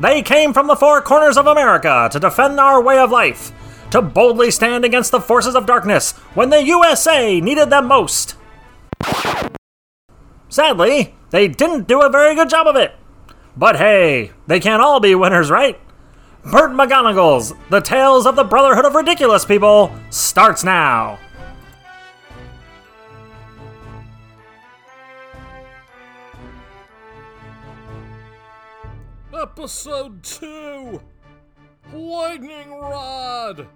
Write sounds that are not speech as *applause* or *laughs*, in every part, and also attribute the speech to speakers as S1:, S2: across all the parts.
S1: They came from the four corners of America to defend our way of life, to boldly stand against the forces of darkness when the USA needed them most. Sadly, they didn't do a very good job of it. But hey, they can't all be winners, right? Burt McGonagall's The Tales of the Brotherhood of Ridiculous People starts now.
S2: Episode 2 Lightning Rod!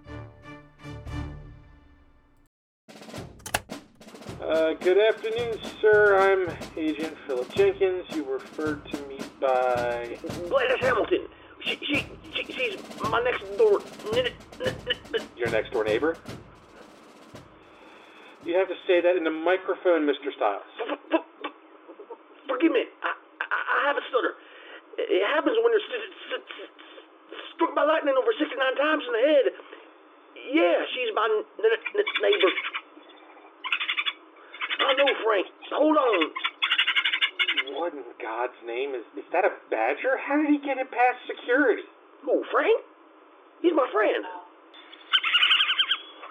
S3: Uh, good afternoon, sir. I'm Agent Philip Jenkins. You were referred to me by.
S4: Gladys Hamilton. She, she, she, she's my next door. n- n- n-
S3: Your next door neighbor? You have to say that in the microphone, Mr. Stiles.
S4: f- f- f- Forgive me. I, I, I have a stutter. It happens when you're st- st- st- struck by lightning over 69 times in the head. Yeah, she's my n- n- neighbor. I know, Frank. Hold on.
S3: What in God's name is. Is that a badger? How did he get it past security?
S4: Who, Frank? He's my friend.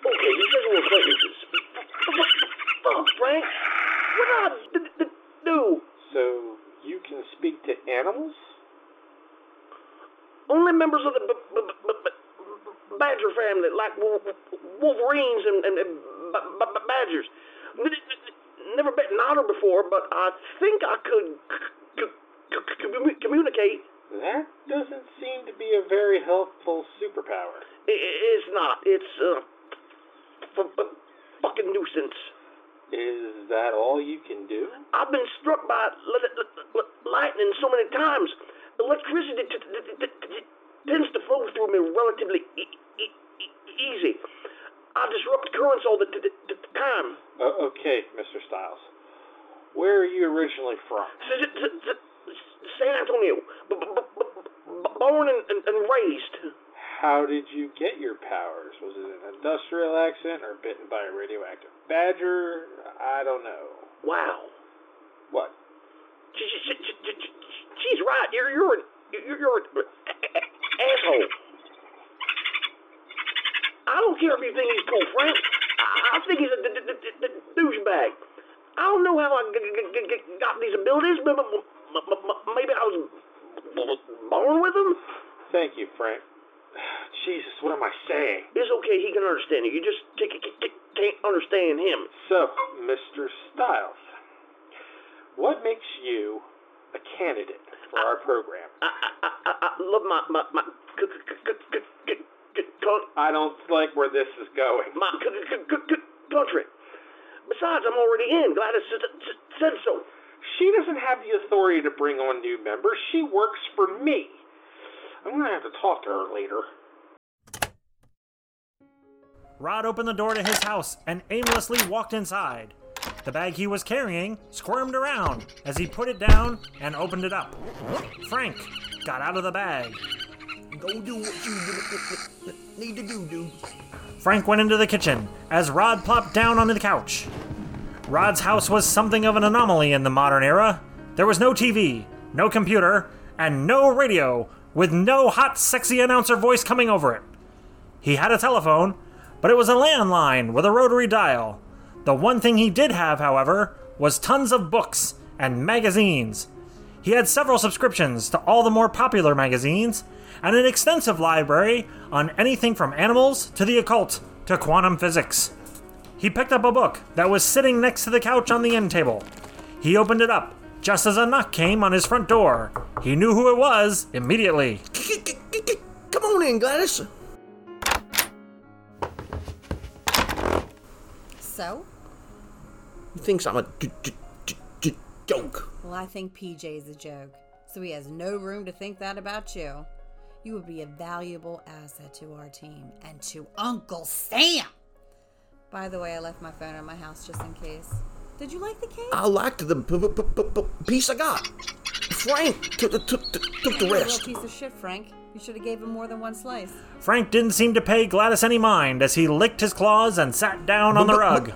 S4: Okay, he says we're acquaintances. Fuck, Frank. What did I d- d- do?
S3: So, you can speak to animals?
S4: Only members of the b- b- b- badger family, like wolverines and, and, and badgers. Never met an otter before, but I think I could c- c- c- commu- communicate.
S3: That doesn't seem to be a very helpful superpower.
S4: It's not. It's uh, f- f- fucking nuisance.
S3: Is that all you can do?
S4: I've been struck by li- li- li- lightning so many times. Electricity t- t- t- tends to flow through me relatively e- e- easy. I disrupt currents all the time.
S3: Uh, okay, Mr. Stiles. Where are you originally from?
S4: San Antonio, b- b- b- born and, and, and raised.
S3: How did you get your powers? Was it an industrial accident or bitten by a radioactive badger? I don't know.
S4: Wow.
S3: What?
S4: She, she, she, she, she- she's right. You're you're an, you're, you're an asshole. I don't care if you think he's cool, Frank. I, I think he's a d- d- d- d- douchebag. I don't know how I g- g- g- got these abilities, but but- but- but maybe I was born with them.
S3: Thank you, Frank. Jesus, what am I saying?
S4: It's okay. He can understand you. You just c- c- c- can't understand him.
S3: So, Mr. Stiles, what makes you a candidate for our program?
S4: I I, I, I I love my my my c- c- c-
S3: I don't like where this is going.
S4: my country. Besides, I'm already in. Gladys s- s- said so.
S3: She doesn't have the authority to bring on new members. She works for me. I'm going to have to talk to her later.
S1: Rod opened the door to his house and aimlessly walked inside. The bag he was carrying squirmed around as he put it down and opened it up. Frank got out of the bag.
S5: Go do what you *laughs* need to do, dude.
S1: Frank went into the kitchen as Rod plopped down onto the couch. Rod's house was something of an anomaly in the modern era. There was no TV, no computer, and no radio, with no hot, sexy announcer voice coming over it. He had a telephone, but it was a landline with a rotary dial. The one thing he did have, however, was tons of books and magazines. He had several subscriptions to all the more popular magazines, and an extensive library on anything from animals to the occult to quantum physics. He picked up a book that was sitting next to the couch on the end table. He opened it up just as a knock came on his front door. He knew who it was immediately.
S5: Come on in, Gladys.
S6: So?
S5: He thinks I'm a joke.
S6: Well, I think PJ is a joke, so he has no room to think that about you. You would be a valuable asset to our team and to Uncle Sam. By the way, I left my phone at my house just in case. Did you like the cake?
S5: I liked the p- p- p- piece I got. Frank took, took, took, took the
S6: You're a real piece of shit, Frank. You should have gave him more than one slice.
S1: Frank didn't seem to pay Gladys any mind as he licked his claws and sat down on the rug.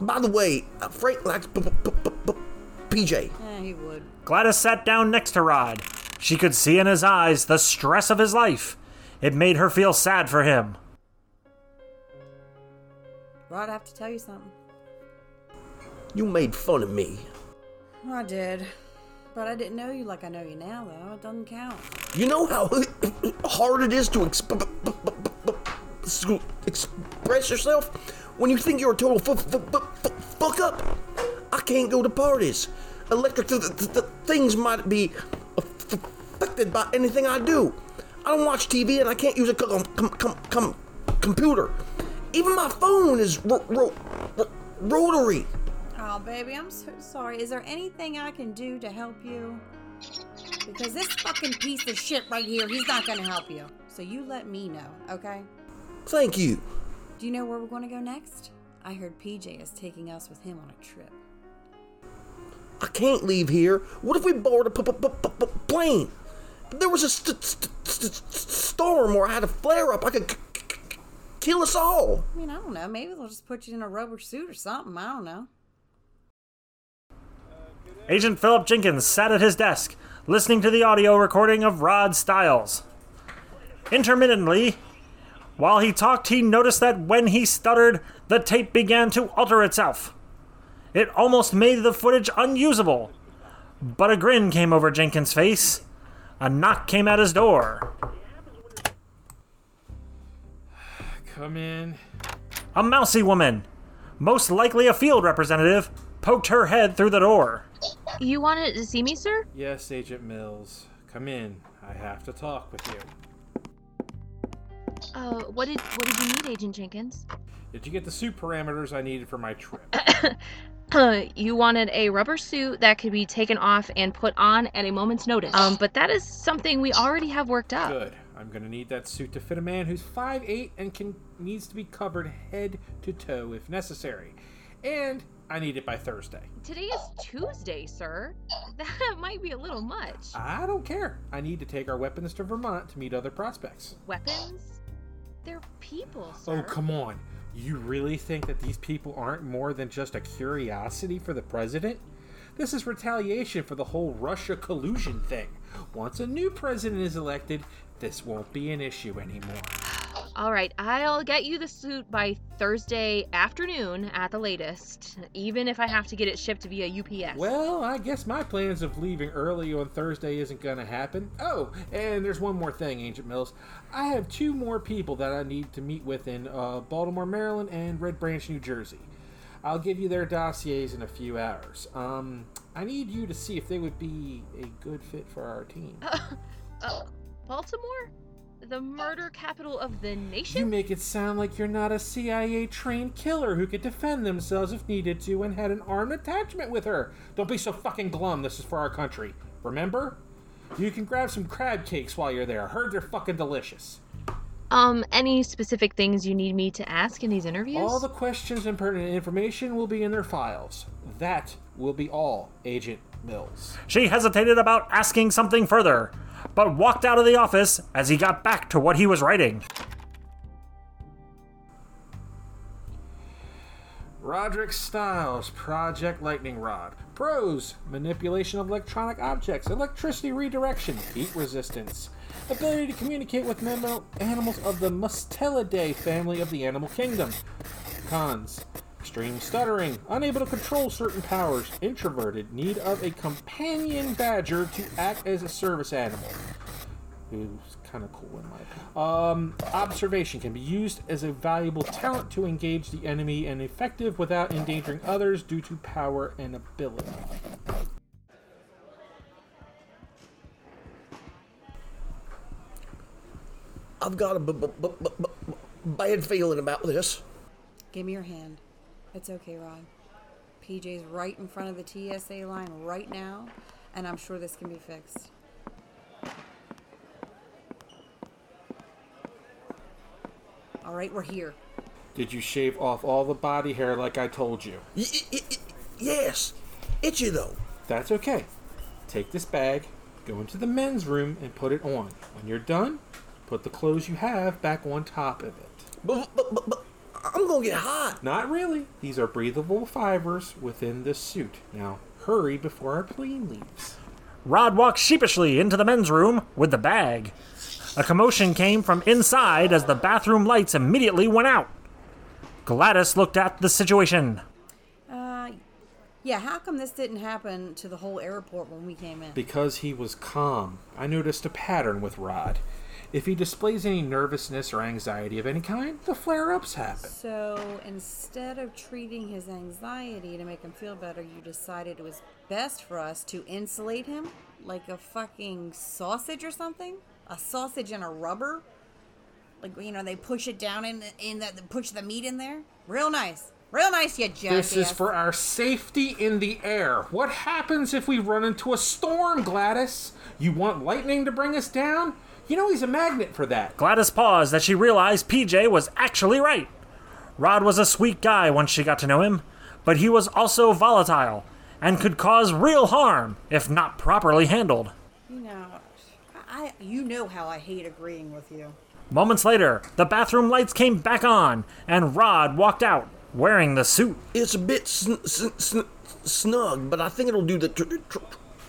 S5: by the way, uh, Frank likes PJ.
S6: Eh, he would.
S1: Gladys sat down next to Rod. She could see in his eyes the stress of his life. It made her feel sad for him.
S6: Rod, I have to tell you something.
S5: You made fun of me.
S6: I did. But I didn't know you like I know you now, though. It doesn't count.
S5: You know how *coughs* hard it is to exp- express yourself when you think you're a total f- f- f- fuck up. I can't go to parties. Electric th- th- th- things might be affected by anything I do. I don't watch TV and I can't use a com- com- com- com- computer. Even my phone is ro- ro- ro- rotary.
S6: Baby, I'm so sorry. Is there anything I can do to help you? Because this fucking piece of shit right here, he's not gonna help you. So you let me know, okay?
S5: Thank you.
S6: Do you know where we're gonna go next? I heard PJ is taking us with him on a trip.
S5: I can't leave here. What if we board a p- p- p- p- plane? There was a st- st- st- storm or I had a flare up. I could c- c- kill us all.
S6: I mean, I don't know. Maybe they'll just put you in a rubber suit or something. I don't know.
S1: Agent Philip Jenkins sat at his desk, listening to the audio recording of Rod Stiles. Intermittently, while he talked, he noticed that when he stuttered, the tape began to alter itself. It almost made the footage unusable. But a grin came over Jenkins' face. A knock came at his door.
S3: Come in.
S1: A mousy woman, most likely a field representative, poked her head through the door.
S7: You wanted to see me, sir?
S3: Yes, Agent Mills. Come in. I have to talk with you.
S7: Uh, what did what did you need, Agent Jenkins?
S3: Did you get the suit parameters I needed for my trip? *coughs*
S7: you wanted a rubber suit that could be taken off and put on at a moment's notice. Um, but that is something we already have worked up.
S3: Good. I'm gonna need that suit to fit a man who's 5'8 and can needs to be covered head to toe if necessary. And I need it by Thursday.
S7: Today is Tuesday, sir. *laughs* That might be a little much.
S3: I don't care. I need to take our weapons to Vermont to meet other prospects.
S7: Weapons? They're people, sir.
S3: Oh, come on. You really think that these people aren't more than just a curiosity for the president? This is retaliation for the whole Russia collusion thing. Once a new president is elected, this won't be an issue anymore.
S7: All right, I'll get you the suit by Thursday afternoon at the latest, even if I have to get it shipped via UPS.
S3: Well, I guess my plans of leaving early on Thursday isn't gonna happen. Oh, and there's one more thing, Agent Mills. I have two more people that I need to meet with in uh, Baltimore, Maryland, and Red Branch, New Jersey. I'll give you their dossiers in a few hours. Um, I need you to see if they would be a good fit for our team. *laughs*
S7: Uh, Baltimore? The murder capital of the nation?
S3: You make it sound like you're not a CIA trained killer who could defend themselves if needed to and had an armed attachment with her. Don't be so fucking glum. This is for our country. Remember? You can grab some crab cakes while you're there. Heard they're fucking delicious.
S7: Um, any specific things you need me to ask in these interviews?
S3: All the questions and pertinent information will be in their files. That will be all, Agent Mills.
S1: She hesitated about asking something further, but walked out of the office as he got back to what he was writing.
S3: Roderick Stiles, Project Lightning Rod. Pros Manipulation of electronic objects, electricity redirection, heat resistance, ability to communicate with animals of the Mustelidae family of the animal kingdom. Cons Extreme stuttering, unable to control certain powers, introverted, need of a companion badger to act as a service animal. Who's kind of cool in my opinion. Um, observation can be used as a valuable talent to engage the enemy and effective without endangering others due to power and ability.
S5: I've got a b- b- b- b- b- bad feeling about this.
S6: Give me your hand. It's okay, Rod. PJ's right in front of the TSA line right now, and I'm sure this can be fixed. All right, we're here.
S3: Did you shave off all the body hair like I told you?
S5: Y- y- y- yes. Itchy though.
S3: That's okay. Take this bag, go into the men's room, and put it on. When you're done, put the clothes you have back on top of it.
S5: But, but, but, but I'm gonna get hot.
S3: Not really. These are breathable fibers within this suit. Now, hurry before our plane leaves.
S1: Rod walked sheepishly into the men's room with the bag. A commotion came from inside as the bathroom lights immediately went out. Gladys looked at the situation.
S6: Uh, yeah, how come this didn't happen to the whole airport when we came in?
S3: Because he was calm. I noticed a pattern with Rod. If he displays any nervousness or anxiety of any kind, the flare ups happen.
S6: So instead of treating his anxiety to make him feel better, you decided it was best for us to insulate him like a fucking sausage or something? A sausage in a rubber? Like you know, they push it down in in the push the meat in there. Real nice, real nice, you jackass.
S3: This is for our safety in the air. What happens if we run into a storm, Gladys? You want lightning to bring us down? You know he's a magnet for that.
S1: Gladys paused as she realized PJ was actually right. Rod was a sweet guy once she got to know him, but he was also volatile and could cause real harm if not properly handled.
S6: You know, I you know how I hate agreeing with you.
S1: Moments later, the bathroom lights came back on, and Rod walked out wearing the suit.
S5: It's a bit sn- sn- sn- snug, but I think it'll do the tr- tr-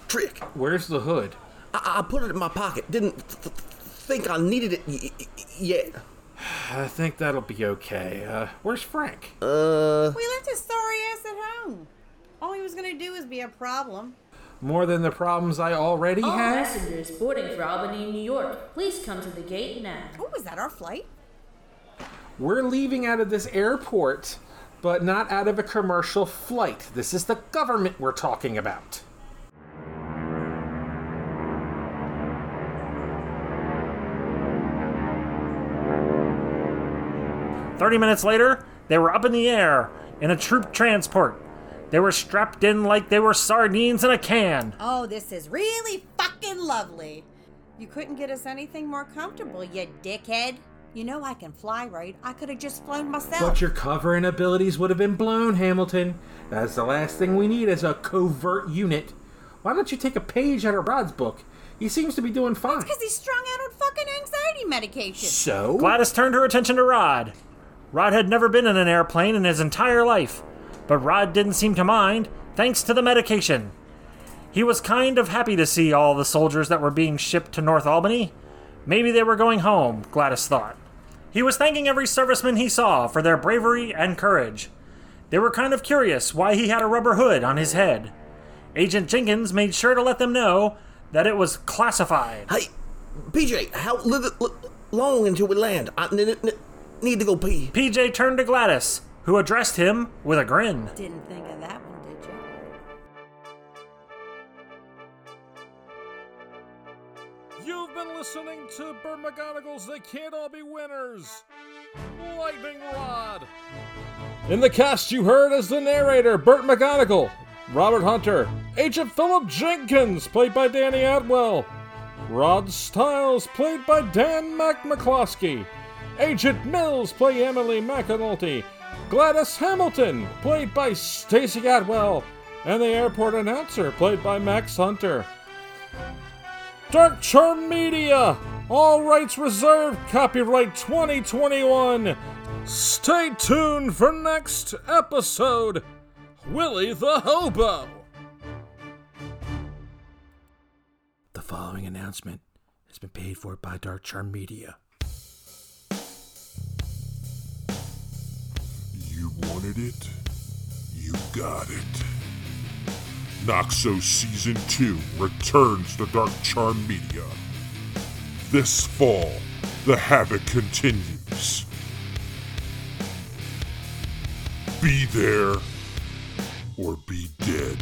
S5: trick.
S3: Where's the hood?
S5: I-, I put it in my pocket. Didn't th- th- think I needed it y- y- yet.
S3: I think that'll be okay. Uh, where's Frank?
S5: Uh,
S6: We left his sorry ass at home. All he was gonna do was be a problem.
S3: More than the problems I already
S8: All
S3: have?
S8: passengers boarding for Albany, New York, please come to the gate now.
S6: Oh, was that our flight?
S3: We're leaving out of this airport, but not out of a commercial flight. This is the government we're talking about.
S1: Thirty minutes later, they were up in the air in a troop transport. They were strapped in like they were sardines in a can.
S6: Oh, this is really fucking lovely. You couldn't get us anything more comfortable, you dickhead. You know I can fly, right? I could have just flown myself.
S3: But your covering abilities would have been blown, Hamilton. That's the last thing we need as a covert unit. Why don't you take a page out of Rod's book? He seems to be doing fine.
S6: Because he's strung out on fucking anxiety medication.
S3: So?
S1: Gladys turned her attention to Rod. Rod had never been in an airplane in his entire life, but Rod didn't seem to mind, thanks to the medication. He was kind of happy to see all the soldiers that were being shipped to North Albany. Maybe they were going home, Gladys thought. He was thanking every serviceman he saw for their bravery and courage. They were kind of curious why he had a rubber hood on his head. Agent Jenkins made sure to let them know that it was classified.
S5: hey, PJ, how long until we land? I n- n- need to go pee.
S1: PJ turned to Gladys, who addressed him with a grin.
S6: Didn't think of that one, did you?
S9: You've been listening to Burt McGonagall's They Can't All Be Winners. Lightning Rod. In the cast, you heard as the narrator Burt McGonagall, Robert Hunter, Agent Philip Jenkins, played by Danny Atwell, Rod Stiles, played by Dan McCloskey, Agent Mills, play Emily McAnulty, Gladys Hamilton, played by Stacy Atwell, and the airport announcer, played by Max Hunter. Dark Charm Media. All rights reserved. Copyright 2021. Stay tuned for next episode. Willie the Hobo.
S5: The following announcement has been paid for by Dark Charm Media.
S2: Wanted it, you got it. Noxo Season 2 returns to Dark Charm Media. This fall, the havoc continues. Be there or be dead.